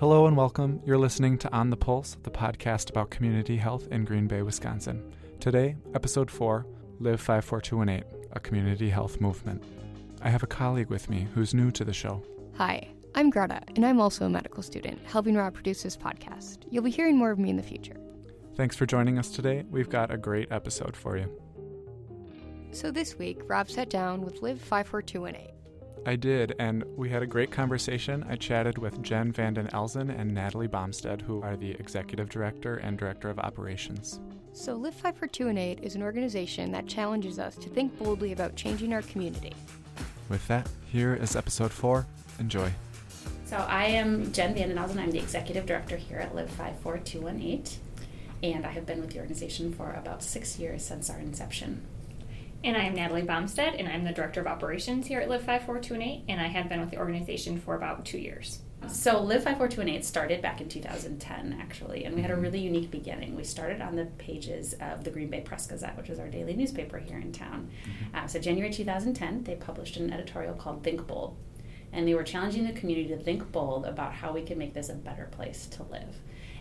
Hello and welcome. You're listening to On the Pulse, the podcast about community health in Green Bay, Wisconsin. Today, episode 4 Live 54218, a community health movement. I have a colleague with me who's new to the show. Hi, I'm Greta, and I'm also a medical student, helping Rob produce this podcast. You'll be hearing more of me in the future. Thanks for joining us today. We've got a great episode for you. So this week, Rob sat down with Live 54218. I did, and we had a great conversation. I chatted with Jen Vanden Elzen and Natalie Bomstead, who are the executive director and director of operations. So, Live 54218 is an organization that challenges us to think boldly about changing our community. With that, here is episode four. Enjoy. So I am Jen Vanden Elzen. I'm the executive director here at Live 54218, and I have been with the organization for about six years since our inception. And I am Natalie Bomstead, and I'm the Director of Operations here at Live 54218, and I have been with the organization for about two years. So Live 54218 started back in 2010, actually, and we had a really unique beginning. We started on the pages of the Green Bay Press Gazette, which is our daily newspaper here in town. Uh, so January 2010, they published an editorial called Think Bold, and they were challenging the community to think bold about how we could make this a better place to live.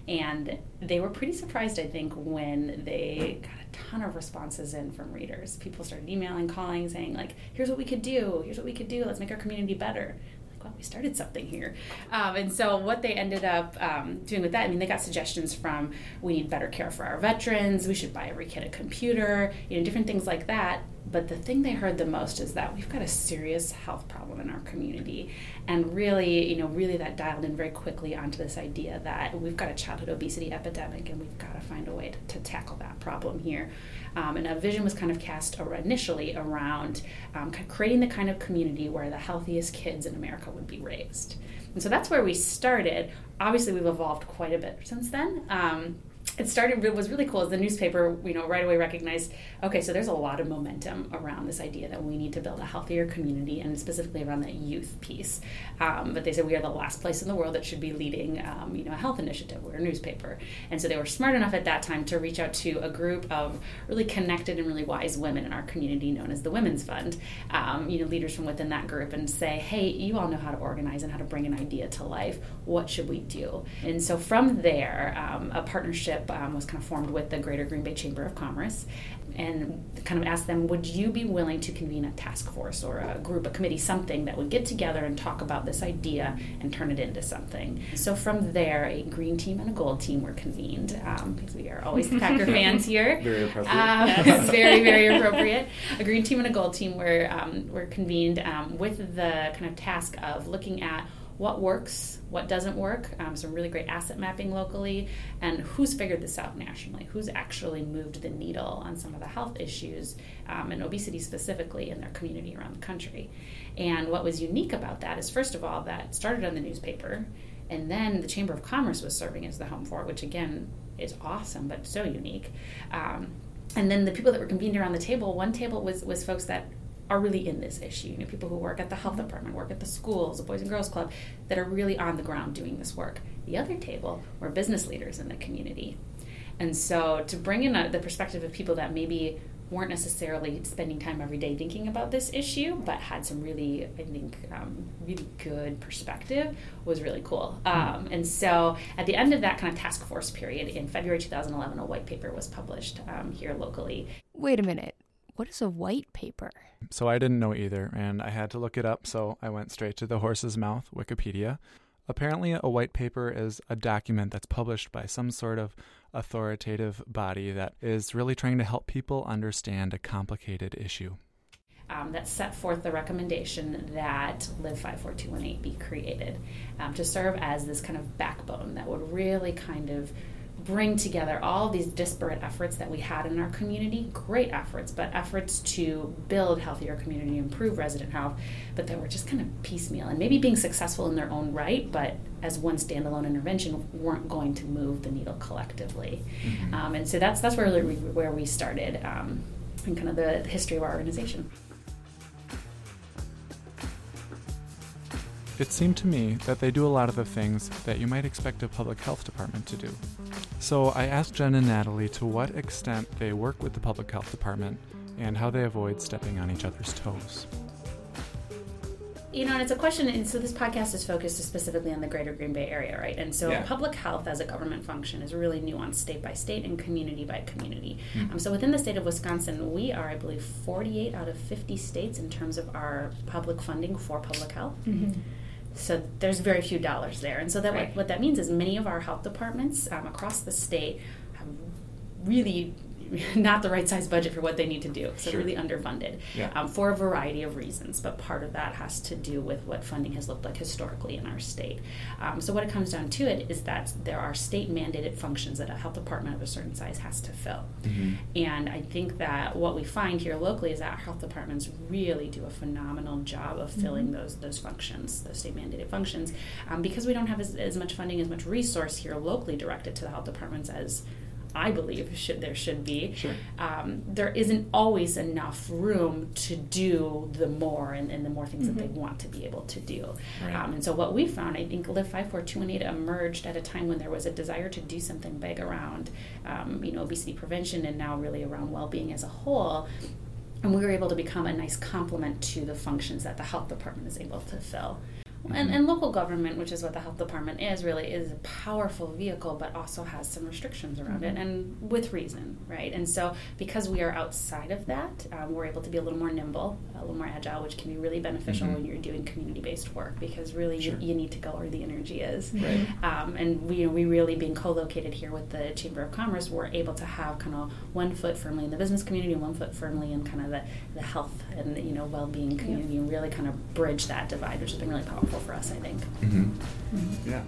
And they were pretty surprised, I think, when they got a ton of responses in from readers. People started emailing, calling, saying, like, here's what we could do, here's what we could do, let's make our community better. Like, well, we started something here. Um, and so, what they ended up um, doing with that, I mean, they got suggestions from we need better care for our veterans, we should buy every kid a computer, you know, different things like that but the thing they heard the most is that we've got a serious health problem in our community. And really you know really that dialed in very quickly onto this idea that we've got a childhood obesity epidemic and we've got to find a way to, to tackle that problem here. Um, and a vision was kind of cast initially around um, creating the kind of community where the healthiest kids in america would be raised. And so that's where we started. Obviously we've evolved quite a bit since then. Um, it started it was really cool the newspaper you know right away recognized okay so there's a lot of momentum around this idea that we need to build a healthier community and specifically around that youth piece. Um, but they said we are the last place in the world that should be leading um, you know a health initiative we're a newspaper. And so they were smart enough at that time to reach out to a group of really connected and really wise women in our community known as the women's fund um, you know leaders from within that group and say hey you all know how to organize and how to bring an idea to life. What should we do? And so from there um, a partnership um, was kind of formed with the Greater Green Bay Chamber of Commerce and kind of asked them, would you be willing to convene a task force or a group, a committee, something that would get together and talk about this idea and turn it into something? So from there, a green team and a gold team were convened um, because we are always the Packer fans here. Very appropriate. Um, very, very appropriate. A green team and a gold team were, um, were convened um, with the kind of task of looking at what works, what doesn't work, um, some really great asset mapping locally, and who's figured this out nationally, who's actually moved the needle on some of the health issues um, and obesity specifically in their community around the country. And what was unique about that is, first of all, that started on the newspaper, and then the Chamber of Commerce was serving as the home for it, which again is awesome but so unique. Um, and then the people that were convened around the table, one table was was folks that are really in this issue. You know, people who work at the health department, work at the schools, the Boys and Girls Club, that are really on the ground doing this work. The other table were business leaders in the community. And so to bring in a, the perspective of people that maybe weren't necessarily spending time every day thinking about this issue, but had some really, I think, um, really good perspective was really cool. Um, and so at the end of that kind of task force period in February 2011, a white paper was published um, here locally. Wait a minute. What is a white paper? So I didn't know either, and I had to look it up, so I went straight to the horse's mouth, Wikipedia. Apparently, a white paper is a document that's published by some sort of authoritative body that is really trying to help people understand a complicated issue. Um, that set forth the recommendation that Live 54218 be created um, to serve as this kind of backbone that would really kind of bring together all these disparate efforts that we had in our community great efforts but efforts to build healthier community improve resident health but that were just kind of piecemeal and maybe being successful in their own right but as one standalone intervention weren't going to move the needle collectively mm-hmm. um, and so that's that's where we, where we started um, in kind of the, the history of our organization It seemed to me that they do a lot of the things that you might expect a public health department to do. So I asked Jen and Natalie to what extent they work with the public health department and how they avoid stepping on each other's toes. you know, and it's a question. And so this podcast is focused specifically on the Greater Green Bay area, right? And so Yeah. public health as a government function is really nuanced state by state and community by community. Hmm. Um, so within the state of Wisconsin, we are, I believe, 48 out of 50 states in terms of our public funding for public health. So there's very few dollars there, and so that Right. what, what that means is many of our health departments um, across the state have really not the right size budget for what they need to do. So Sure. really underfunded Yeah. um, for a variety of reasons. But part of that has to do with what funding has looked like historically in our state. Um, so what it comes down to it is that there are state mandated functions that a health department of a certain size has to fill. Mm-hmm. And I think that what we find here locally is that our health departments really do a phenomenal job of filling those those functions, those state mandated functions, um, because we don't have as, as much funding, as much resource here locally directed to the health departments as I believe should there should be. Sure. Um, there isn't always enough room to do the more and, and the more things that they want to be able to do. Right. Um, and so what we found, I think Live 54218 emerged at a time when there was a desire to do something big around, um, you know, obesity prevention and now really around well-being as a whole. And we were able to become a nice complement to the functions that the health department is able to fill. And, and local government, which is what the health department is, really is a powerful vehicle, but also has some restrictions around it, and with reason, right? And so, because we are outside of that, um, we're able to be a little more nimble, a little more agile, which can be really beneficial Mhm. when you're doing community-based work, because really Sure. you, you need to go where the energy is. Right. Um, and we, you know, we really being co-located here with the Chamber of Commerce, we're able to have kind of one foot firmly in the business community, and one foot firmly in kind of the, the health and you know well-being community, and really kind of bridge that divide, which has been really powerful for us, I think. Mm-hmm. Yeah.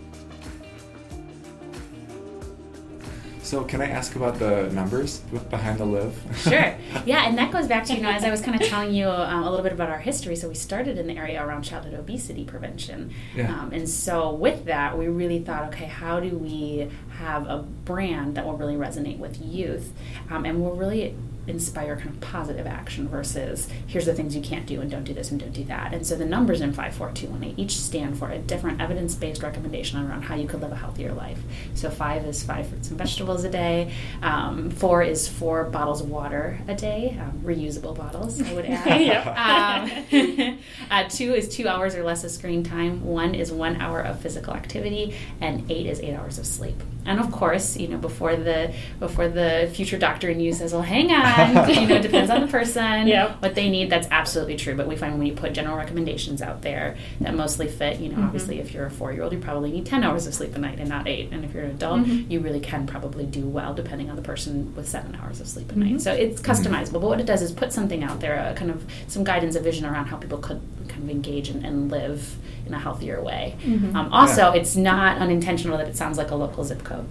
So, can I ask about the numbers with behind the live? Sure. Yeah, and that goes back to, you know, as I was kind of telling you um, a little bit about our history. So we started in the area around childhood obesity prevention. Yeah. Um, and so with that, we really thought, okay, how do we have a brand that will really resonate with youth um, and will really inspire kind of positive action versus here's the things you can't do and don't do this and don't do that. And so the numbers in 54218 each stand for a different evidence based recommendation around how you could live a healthier life. So five is five fruits and vegetables a day, um, four is four bottles of water a day, um, reusable bottles, I would add. um, uh, two is two hours or less of screen time, one is one hour of physical activity, and eight is eight hours of sleep. And of course, you know, before the before the future doctor in you says, "Well, hang on," you know, it depends on the person, Yep. what they need. That's absolutely true. But we find when you put general recommendations out there that mostly fit, you know, mm-hmm. obviously, if you're a four year old, you probably need ten hours of sleep a night and not eight. And if you're an adult, mm-hmm. you really can probably do well, depending on the person, with seven hours of sleep a night. Mm-hmm. So it's customizable. But what it does is put something out there, a kind of some guidance, a vision around how people could kind of engage and, and live in a healthier way. Um, also, it's not unintentional that it sounds like a local zip code.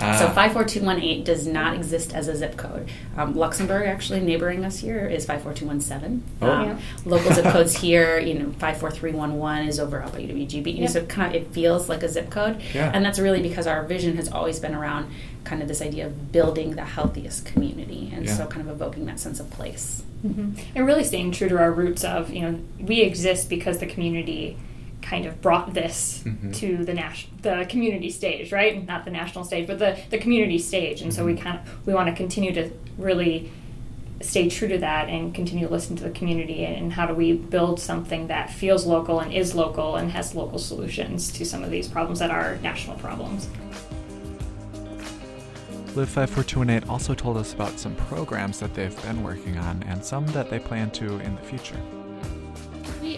Ah. So 54218 does not exist as a zip code. Um, Luxemburg, actually neighboring us here, is 54217. Oh. Um, Yeah. Local zip codes here, you know, 54311 is over up by UWGB. You know, Yep. So it kind of it feels like a zip code, Yeah. and that's really because our vision has always been around kind of this idea of building the healthiest community, and Yeah. so kind of evoking that sense of place. hmm And really staying true to our roots of, you know, we exist because the community kind of brought this Mhm. to the national the community stage, right? Not the national stage, but the, the community stage. And so we Mhm. kind of we want to continue to really stay true to that and continue to listen to the community and, and how do we build something that feels local and is local and has local solutions to some of these problems that are national problems. Live 54218 also told us about some programs that they've been working on and some that they plan to in the future.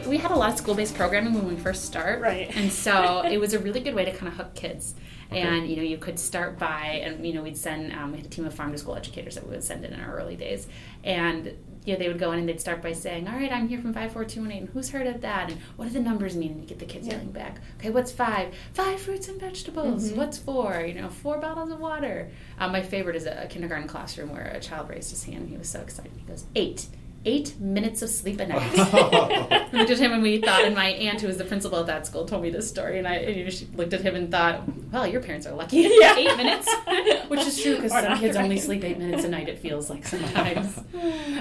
We, we had a lot of school based programming when we first start. Right. And so it was a really good way to kind of hook kids. Okay. And, you know, you could start by, and, you know, we'd send, um, we had a team of farm to school educators that we would send in in our early days. And, you know, they would go in and they'd start by saying, all right, I'm here from 54218, and who's heard of that? And what do the numbers mean? And you get the kids Yeah. yelling back, okay, what's five? Five fruits and vegetables. Mhm. What's four? You know, four bottles of water. Um, my favorite is a, a kindergarten classroom where a child raised his hand and he was so excited. He goes, eight. Eight minutes of sleep a night. I looked at him and we thought, and my aunt, who was the principal at that school, told me this story, and I and, you know, she looked at him and thought, "Well, your parents are lucky. Yeah. eight minutes," which is true because some not, kids only sleep eight minutes a night. It feels like sometimes.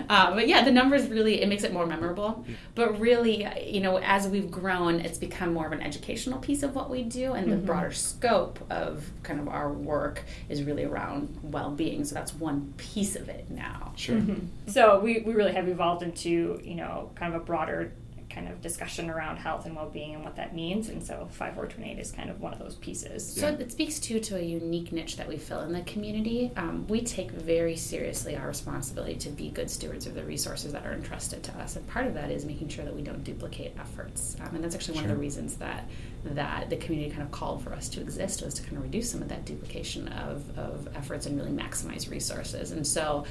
uh, but yeah, the numbers really it makes it more memorable. But really, you know, as we've grown, it's become more of an educational piece of what we do, and the Mhm. broader scope of kind of our work is really around well-being. So that's one piece of it now. Sure. Mhm. So we, we really have evolved into you know kind of a broader kind of discussion around health and well-being and what that means. And so 5428 is kind of one of those pieces. So it speaks too to a unique niche that we fill in the community. Um, we take very seriously our responsibility to be good stewards of the resources that are entrusted to us, and part of that is making sure that we don't duplicate efforts. Um, and that's actually one Sure. of the reasons that that the community kind of called for us to exist was to kind of reduce some of that duplication of, of efforts and really maximize resources. And so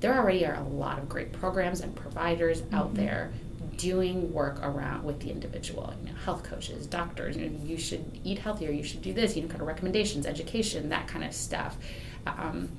there already are a lot of great programs and providers out there doing work around with the individual you know health coaches doctors you, know, you should eat healthier you should do this you know kind of recommendations education that kind of stuff. Um,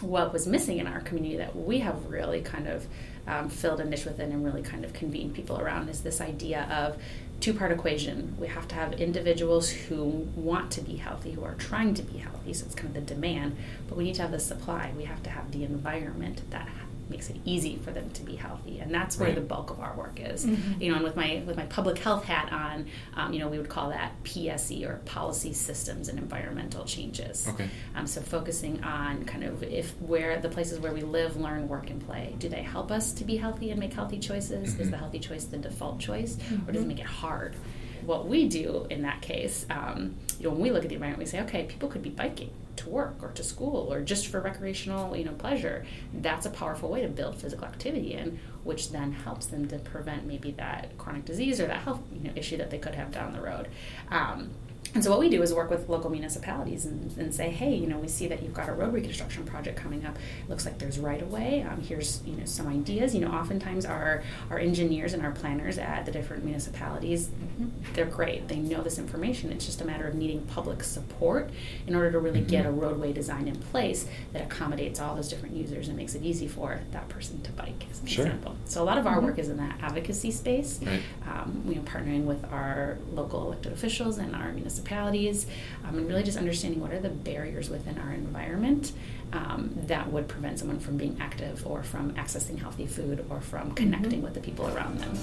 what was missing in our community that we have really kind of um, filled a niche within and really kind of convened people around is this idea of two part equation. We have to have individuals who want to be healthy, who are trying to be healthy, so it's kind of the demand, but we need to have the supply. We have to have the environment that makes it easy for them to be healthy, and that's where Right. the bulk of our work is. You know, and with my with my public health hat on, um, you know, we would call that PSE or policy systems and environmental changes. Okay. Um, so focusing on kind of if where the places where we live, learn, work, and play, do they help us to be healthy and make healthy choices? Is the healthy choice the default choice, or does it make it hard? What we do in that case, um, you know, when we look at the environment, we say, okay, people could be biking to work or to school or just for recreational, you know, pleasure. That's a powerful way to build physical activity in, which then helps them to prevent maybe that chronic disease or that health you know, issue that they could have down the road. Um, and so what we do is work with local municipalities and, and say, hey, you know, we see that you've got a road reconstruction project coming up. It Looks like there's right of way. Um, here's you know some ideas. You know, oftentimes our our engineers and our planners at the different municipalities, they're great. They know this information. It's just a matter of needing public support in order to really get a roadway design in place that accommodates all those different users and makes it easy for that person to bike, as an Sure. example. So a lot of our work is in that advocacy space Right. um, you know, partnering with our local elected officials and our municipalities, um, and really just understanding what are the barriers within our environment um, that would prevent someone from being active or from accessing healthy food or from connecting with the people around them.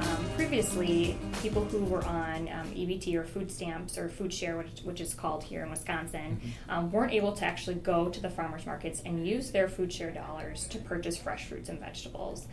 Um, previously, people who were on um, EBT or food stamps or food share, which, which is called here in Wisconsin, um, weren't able to actually go to the farmers markets and use their food share dollars to purchase fresh fruits and vegetables.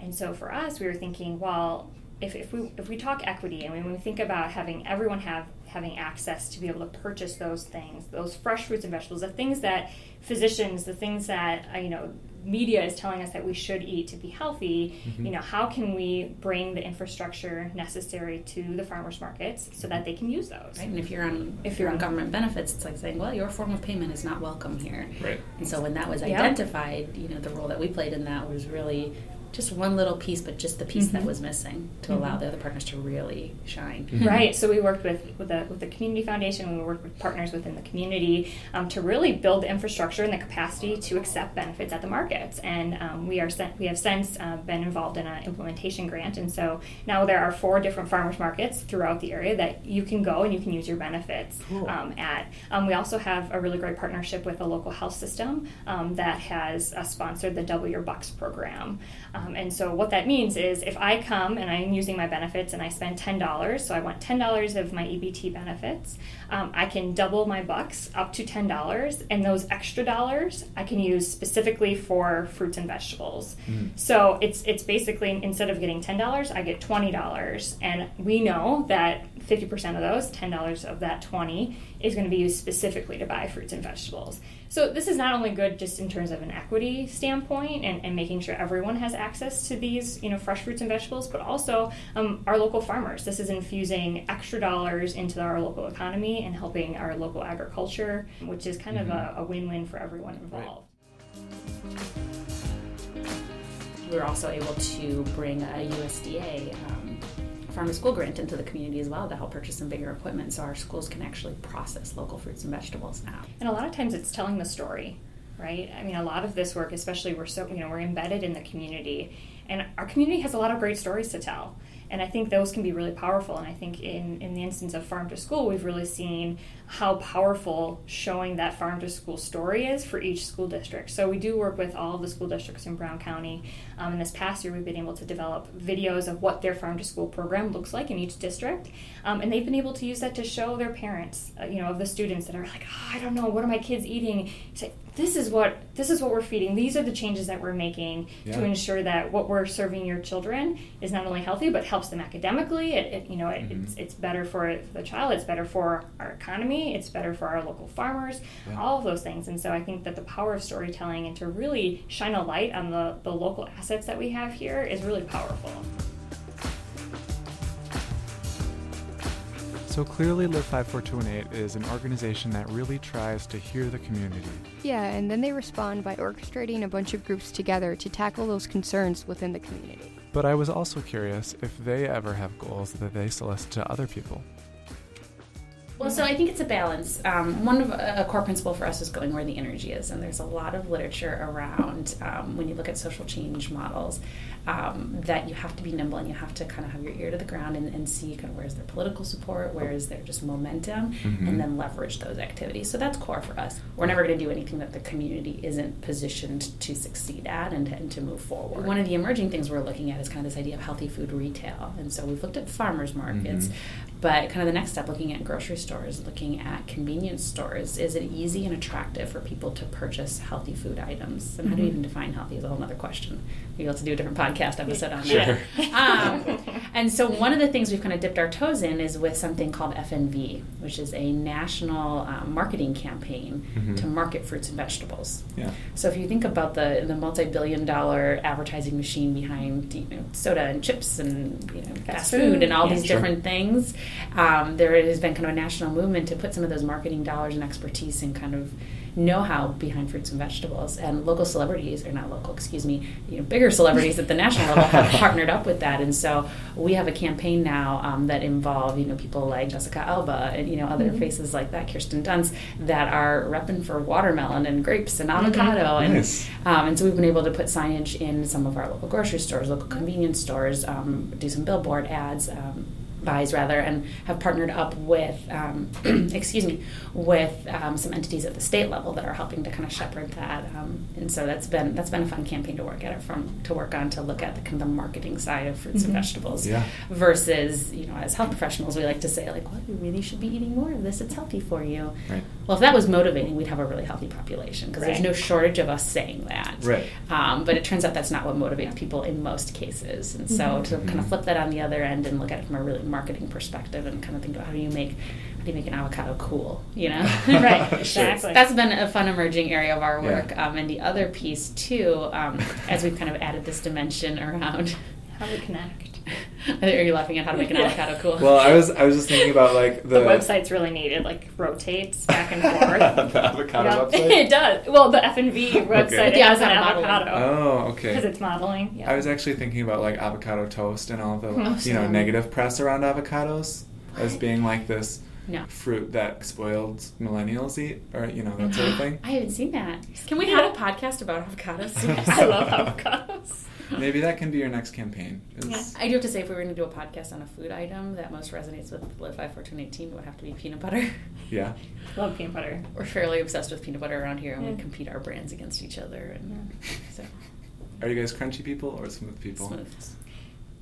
And so for us, we were thinking, well, if, if we if we talk equity and when we think about having everyone have having access to be able to purchase those things, those fresh fruits and vegetables, the things that physicians, the things that uh, you know media is telling us that we should eat to be healthy, you know, how can we bring the infrastructure necessary to the farmers markets so that they can use those? Right? And if you're on if you're on government benefits, it's like saying, well, your form of payment is not welcome here. Right. And so when that was Yeah. identified, you know, the role that we played in that was really just one little piece, but just the piece that Mhm. was missing to allow the other partners to really shine. Right. So we worked with with the with the community foundation. We worked with partners within the community um, to really build the infrastructure and the capacity to accept benefits at the markets. And um, we are sent, we have since uh, been involved in an implementation grant. And so now there are four different farmers markets throughout the area that you can go and you can use your benefits Cool. um, at. Um, we also have a really great partnership with a local health system um, that has uh, sponsored the Double Your Bucks program. Um, and so what that means is if I come and I'm using my benefits and I spend ten dollars, so I want ten dollars of my EBT benefits, um, I can double my bucks up to ten dollars, and those extra dollars I can use specifically for fruits and vegetables. So it's it's basically instead of getting ten dollars, I get twenty dollars, and we know that fifty percent of those ten dollars of that twenty is going to be used specifically to buy fruits and vegetables. So this is not only good just in terms of an equity standpoint and, and making sure everyone has access to these, you know, fresh fruits and vegetables, but also um, our local farmers. This is infusing extra dollars into our local economy and helping our local agriculture, which is kind of a, a win-win for everyone involved. we were also able to bring a USDA um, farm to school grant into the community as well to help purchase some bigger equipment so our schools can actually process local fruits and vegetables now. And a lot of times it's telling the story, right? I mean, a lot of this work, especially we're so, you know, we're embedded in the community and our community has a lot of great stories to tell. And I think those can be really powerful. And I think in, in the instance of farm to school, we've really seen how powerful showing that farm to school story is for each school district. So we do work with all of the school districts in Brown County. Um, and this past year, we've been able to develop videos of what their farm to school program looks like in each district. Um, and they've been able to use that to show their parents, uh, you know, of the students that are like, oh, I don't know, what are my kids eating? Say, this is what this is what we're feeding. These are the changes that we're making Yeah. to ensure that what we're serving your children is not only healthy but helps them academically. It, it you know it, Mhm. it's it's better for the child. It's better for our economy. It's better for our local farmers. Yeah. All of those things. And so I think that the power of storytelling and to really shine a light on the the local assets that we have here is really powerful. So clearly, Live 54218 is an organization that really tries to hear the community. Yeah, and then they respond by orchestrating a bunch of groups together to tackle those concerns within the community. But I was also curious if they ever have goals that they solicit to other people. Well, so I think it's a balance. Um, one of a core principle for us is going where the energy is, and there's a lot of literature around um, when you look at social change models um, that you have to be nimble and you have to kind of have your ear to the ground and, and see kind of where's their political support, where is there just momentum, Mhm. and then leverage those activities. So that's core for us. We're never going to do anything that the community isn't positioned to succeed at and to, and to move forward. One of the emerging things we're looking at is kind of this idea of healthy food retail, and so we've looked at farmers markets. Mhm. But kind of the next step, looking at grocery stores, looking at convenience stores, is it easy and attractive for people to purchase healthy food items? And how do you Mhm. even define healthy is a whole other question. Maybe let's do a different podcast episode on Sure. that. Um, and so one of the things we've kind of dipped our toes in is with something called FNV, which is a national um, marketing campaign Mhm. to market fruits and vegetables. Yeah. So if you think about the the multi-billion-dollar advertising machine behind you know, soda and chips and you know, fast, food, food, and all yeah. these Sure. different things, um, there has been kind of a national movement to put some of those marketing dollars and expertise and kind of know-how behind fruits and vegetables. And local celebrities, or not local, excuse me, you know, bigger celebrities at the national level have partnered up with that. And so we have a campaign now um, that involve you know people like Jessica Alba and you know other Mhm. faces like that, Kirsten Dunst, that are repping for watermelon and grapes and avocado and Nice. um, and so we've been able to put signage in some of our local grocery stores, local convenience stores, um, do some billboard ads, um, buys rather, and have partnered up with, um, excuse me, with um, some entities at the state level that are helping to kind of shepherd that. Um, and so that's been that's been a fun campaign to work at it from to work on to look at the kind of the marketing side of fruits Mhm. and vegetables Yeah. versus you know as health professionals we like to say like well you really should be eating more of this it's healthy for you Right. well if that was motivating we'd have a really healthy population because there's no shortage of us saying that Right. um, but it turns out that's not what motivates people in most cases and so Mhm. to kind of flip that on the other end and look at it from a really marketing perspective and kind of think about how do you make how do you make an avocado cool you know Right, Sure. exactly. that's been a fun emerging area of our Yeah. work um, and the other piece too um, as we've kind of added this dimension around How do we connect. are you laughing at how to make an Yeah. avocado cool Well, I was I was just thinking about like the, The, website's really neat. It like rotates back and forth. the avocado Yeah. website. it does. Well, the F and V website With it the has an avocado avocado Oh, okay. because it's modeling. Yeah. I was actually thinking about like avocado toast and all the Oh, you know negative press around avocados as being like this no fruit that spoiled millennials eat or you know that sort of thing. I haven't seen that. Can we have a podcast about avocados? I love avocados. Maybe that can be your next campaign. is- Yeah. I do have to say, if we were going to do a podcast on a food item that most resonates with Live 51418, it would have to be peanut butter. Yeah. Love peanut butter. We're fairly obsessed with peanut butter around here, and Yeah. we compete our brands against each other. And so, Are you guys crunchy people or smooth people? smooth.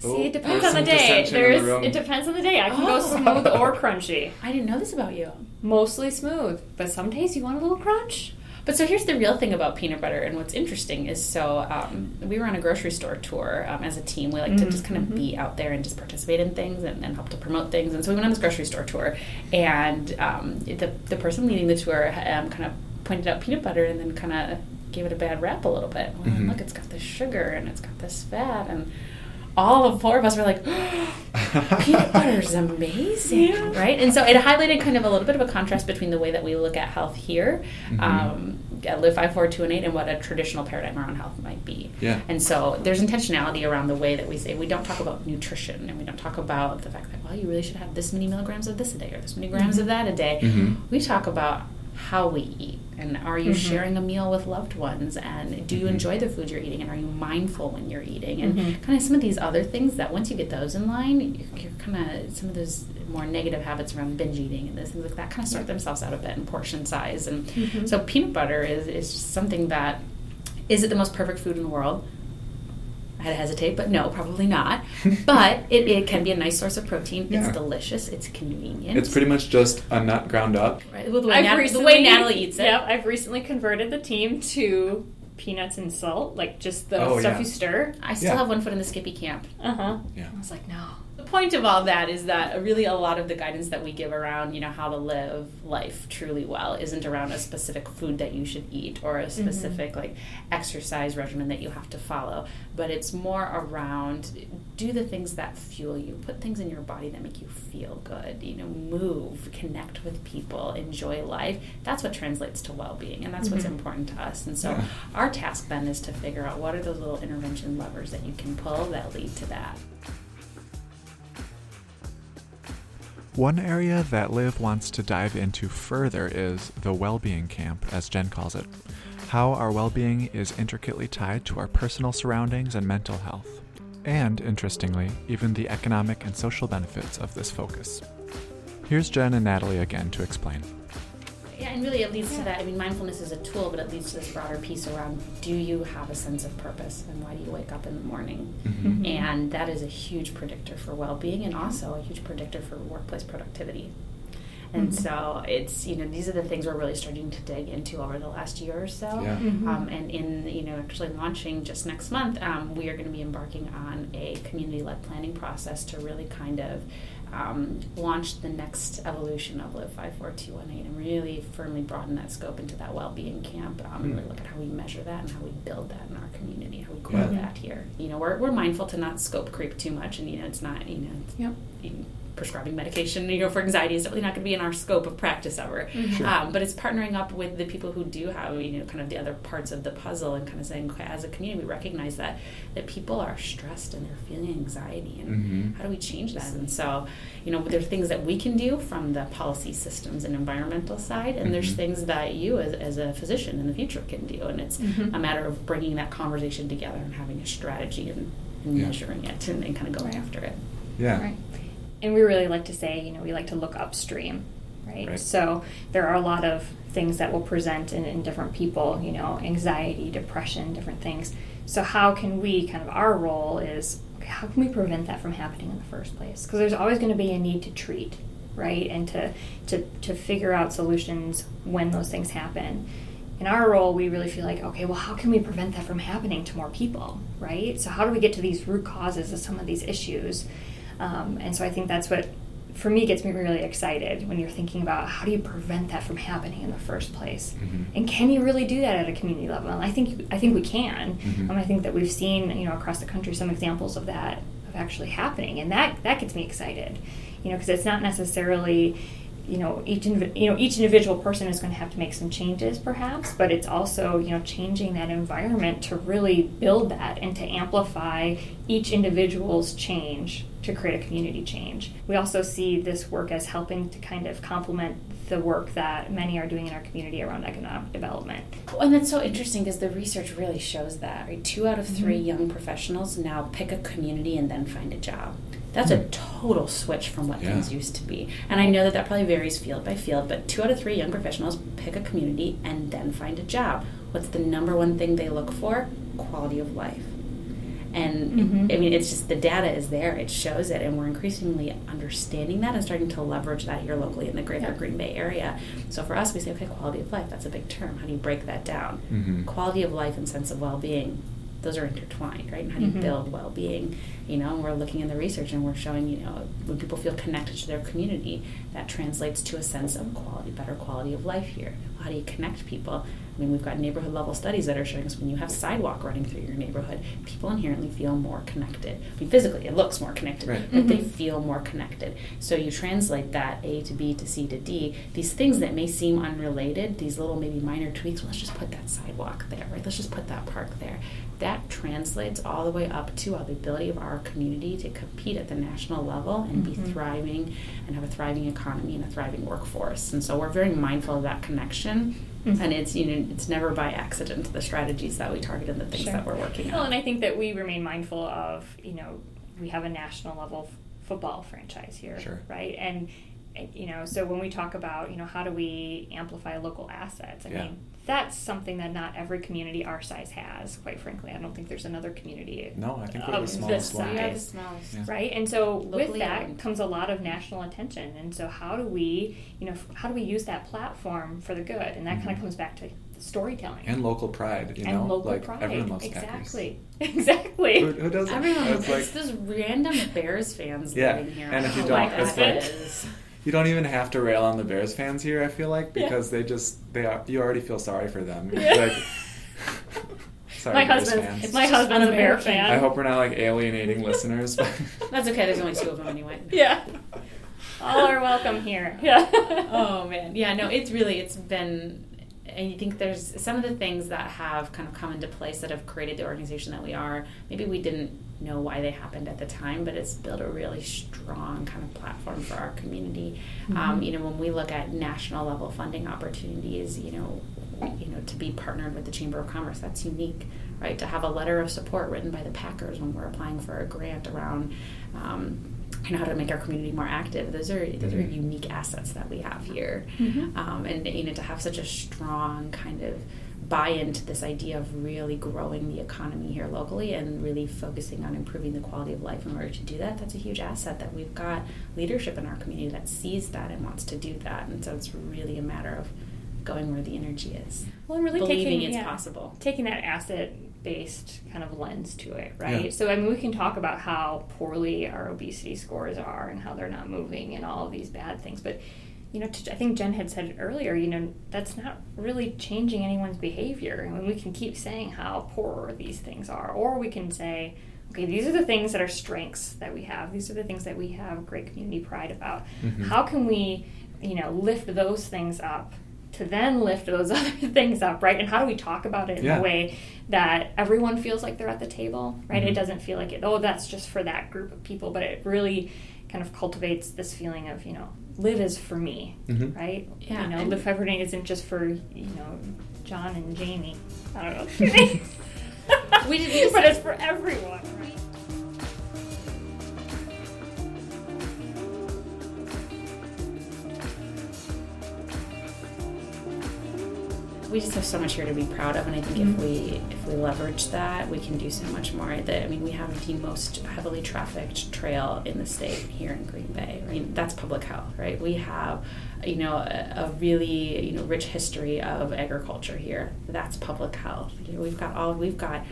Oh, See, it depends there's on the day. dissension in the it depends on the day. I can Oh. go smooth or crunchy. I didn't know this about you. Mostly smooth, but some days you want a little crunch. But so here's the real thing about peanut butter, and what's interesting is so um, we were on a grocery store tour um, as a team. We like to Mhm, just kind of mhm. be out there and just participate in things and, and help to promote things. And so we went on this grocery store tour, and um, the the person leading the tour um, kind of pointed out peanut butter and then kind of gave it a bad rap a little bit. Well, Mhm. Look, it's got this sugar and it's got this fat, and all the four of us were like. peanut butter is amazing, Yeah. right? And so it highlighted kind of a little bit of a contrast between the way that we look at health here, Mhm. um, at Live Five Four Two and Eight, and what a traditional paradigm around health might be. Yeah. And so there's intentionality around the way that we say we don't talk about nutrition, and we don't talk about the fact that well, you really should have this many milligrams of this a day or this many grams of that a day. Mhm. We talk about how we eat and are you Mhm. sharing a meal with loved ones and do you Mhm. enjoy the food you're eating and are you mindful when you're eating and Mhm. kind of some of these other things that once you get those in line you're, you're kind of some of those more negative habits around binge eating and those things like that kind of sort themselves out a bit in portion size and Mhm. so peanut butter is, is something that is it the most perfect food in the world I had to hesitate, but no, probably not. but it, it can be a nice source of protein. Yeah. It's delicious. It's convenient. It's pretty much just a nut ground up. right. Well, the, way I've Nat- the way Natalie eats it. Yep, I've recently converted the team to peanuts and salt, like just the Oh, stuff yeah. you stir. I still Yeah. have one foot in the Skippy camp. Uh huh. Yeah. I was like, no. Point of all that is that really a lot of the guidance that we give around, you know, how to live life truly well isn't around a specific food that you should eat or a mm-hmm. specific like exercise regimen that you have to follow, but it's more around do the things that fuel you, put things in your body that make you feel good, you know, move, connect with people, enjoy life. That's what translates to well-being and that's what's mm-hmm. important to us. And so Yeah. our task then is to figure out what are those little intervention levers that you can pull that lead to that. One area that Live wants to dive into further is the well being camp, as Jen calls it. How our well being is intricately tied to our personal surroundings and mental health. And, interestingly, even the economic and social benefits of this focus. Here's Jen and Natalie again to explain. Yeah, and really it leads to that. I mean, mindfulness is a tool, but it leads to this broader piece around do you have a sense of purpose and why do you wake up in the morning? Mm-hmm. And that is a huge predictor for well being and also a huge predictor for workplace productivity. And so it's, you know, these are the things we're really starting to dig into over the last year or so. Yeah. Um, and in, you know, actually launching just next month, um, we are going to be embarking on a community led planning process to really kind of um, launch the next evolution of Live 54218 and really firmly broaden that scope into that well being camp um, and Hmm. really look at how we measure that and how we build that in our community, how we grow Yeah. that here. You know, we're, we're mindful to not scope creep too much and, you know, it's not, you know, it's, Yep. you know, prescribing medication, you know, for anxiety is definitely not going to be in our scope of practice ever. Um, but it's partnering up with the people who do have, you know, kind of the other parts of the puzzle and kind of saying, okay, as a community, we recognize that that people are stressed and they're feeling anxiety, and Mhm. how do we change that? And so, you know, there's things that we can do from the policy systems and environmental side, and there's Mhm. things that you, as, as a physician in the future, can do, and it's Mhm. a matter of bringing that conversation together and having a strategy and, and Yeah. measuring it and, and kind of going after it. Yeah. Right. And we really like to say, you know, we like to look upstream, right? Right. So there are a lot of things that will present in, in different people, you know, anxiety, depression, different things. So how can we, kind of our role is, okay, how can we prevent that from happening in the first place? Because there's always going to be a need to treat, right? And to, to, to figure out solutions when those things happen. In our role, we really feel like, okay, well, how can we prevent that from happening to more people, right? So, how do we get to these root causes of some of these issues? Um, and so, I think that's what, for me, gets me really excited when you're thinking about how do you prevent that from happening in the first place, Mhm. and can you really do that at a community level? And I think I think we can. Mhm. Um, I think that we've seen, you know, across the country some examples of that of actually happening, and that that gets me excited, you know, because it's not necessarily you know each you know each individual person is going to have to make some changes perhaps but it's also you know changing that environment to really build that and to amplify each individual's change to create a community change we also see this work as helping to kind of complement the work that many are doing in our community around economic development Well, and that's so interesting because the research really shows that. Right? Two out of mm-hmm. 3 young professionals now pick a community and then find a job. That's a mm. total switch from what Yeah. things used to be. And I know that that probably varies field by field, but two out of three young professionals pick a community and then find a job. What's the number one thing they look for? Quality of life. And Mhm. I mean, it's just the data is there, it shows it, and we're increasingly understanding that and starting to leverage that here locally in the greater Yeah. Green Bay area. So for us, we say, okay, quality of life, that's a big term. How do you break that down? Mhm. Quality of life and sense of well being, those are intertwined, right? And how do you Mhm. build well being? You know, and we're looking in the research and we're showing, you know, when people feel connected to their community, that translates to a sense of quality, better quality of life here. How do you connect people? I mean, we've got neighborhood level studies that are showing us when you have sidewalk running through your neighborhood, people inherently feel more connected. I mean, physically, it looks more connected, Right. but they Mhm. feel more connected. So you translate that A to B to C to D. These things that may seem unrelated, these little maybe minor tweaks. Well, let's just put that sidewalk there, right? Let's just put that park there. That translates all the way up to uh, the ability of our community to compete at the national level and be Mhm. thriving and have a thriving economy and a thriving workforce. And so we're very mindful of that connection. Mhm. And it's you know it's never by accident the strategies that we target and the things Sure. that we're working on. Well, and I think that we remain mindful of, you know, we have a national level f- football franchise here, Sure. right? And you know, so when we talk about, you know, how do we amplify local assets? I Yeah. mean, that's something that not every community our size has, quite frankly. I don't think there's another community No, I think we're the smallest one. size. The smallest. Yeah. right and so with that owned. comes a lot of national attention and so how do we you know how do we use that platform for the good and that kind Mhm. of comes back to storytelling And local pride, you And know? local like pride everyone loves Packers. exactly exactly Who, who doesn't? Everyone, It's it's, like those random Bears fans Yeah, living here. and if you Oh don't, my it's God, like- it is. you don't even have to rail on the Bears fans here. I feel like Yeah. because they just they are you already feel sorry for them. Yeah. Like, sorry, my Bears husband fans. my husband's a bear fan I hope we're not like alienating listeners. That's okay. There's only two of them anyway. yeah all are welcome here yeah oh man yeah no it's really it's been and you think there's some of the things that have kind of come into place that have created the organization that we are maybe we didn't know why they happened at the time but it's built a really strong kind of platform for our community um, you know when we look at national level funding opportunities you know you know to be partnered with the chamber of commerce that's unique right to have a letter of support written by the packers when we're applying for a grant around um, you know how to make our community more active. Those are those are Mhm. unique assets that we have here, Mhm. um, and you know to have such a strong kind of buy into this idea of really growing the economy here locally and really focusing on improving the quality of life in order to do that. That's a huge asset that we've got leadership in our community that sees that and wants to do that, and so it's really a matter of going where the energy is, well and really believing taking it's yeah. possible. taking that asset based kind of lens to it, right? Yeah. So I mean we can talk about how poorly our obesity scores are and how they're not moving and all of these bad things, but you know, I think Jen had said it earlier, you know, that's not really changing anyone's behavior. I mean, we can keep saying how poor these things are, or we can say, okay, these are the things that are strengths that we have. These are the things that we have great community pride about. Mhm. How can we, you know, lift those things up to then lift those other things up, right? And how do we talk about it in Yeah. a way that everyone feels like they're at the table, right? Mhm. It doesn't feel like it, oh, that's just for that group of people, but it really kind of cultivates this feeling of, you know, live is for me, Mhm. right? Yeah, You know, and- live for everything isn't just for, you know, John and Jamie. I don't know. We did- we just- but it's for everyone, right? we just have so much here to be proud of, and I think Mhm. if we if we leverage that, we can do so much more. That I mean, we have the most heavily trafficked trail in the state here in Green Bay. I mean, that's public health, right? We have, you know, a, a really you know rich history of agriculture here. That's public health. You know, we've got all we've got.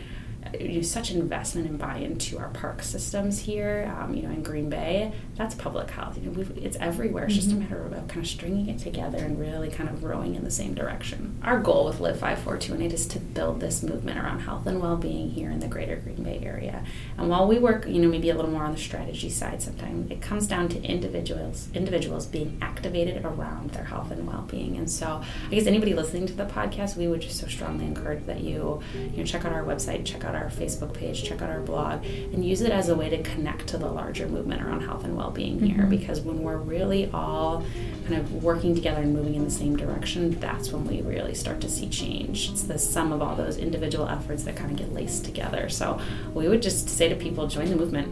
You know, such investment and buy into our park systems here, um, you know, in Green Bay. That's public health. You know, we've, it's everywhere. It's just a Mhm. matter of kind of stringing it together and really kind of rowing in the same direction. Our goal with Live 5428 is to build this movement around health and well-being here in the greater Green Bay area. And while we work, you know, maybe a little more on the strategy side sometimes, it comes down to individuals individuals being activated around their health and well-being. And so I guess anybody listening to the podcast, we would just so strongly encourage that you, you know, check out our website, check out our Facebook page, check out our blog, and use it as a way to connect to the larger movement around health and well-being here. Mhm. Because when we're really all kind of working together and moving in the same direction, that's when we really start to see change. It's the sum of all those individual efforts that kind of get laced together. So we would just say to people, join the movement.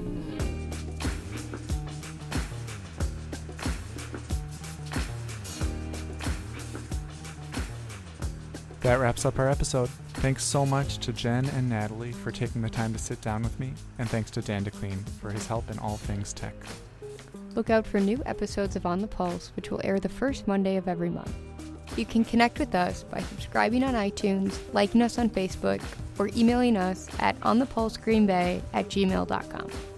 That wraps up our episode. Thanks so much to Jen and Natalie for taking the time to sit down with me, and thanks to Dan DeClean for his help in all things tech. Look out for new episodes of On the Pulse, which will air the first Monday of every month. You can connect with us by subscribing on iTunes, liking us on Facebook, or emailing us at onthepulsegreenbay at gmail.com.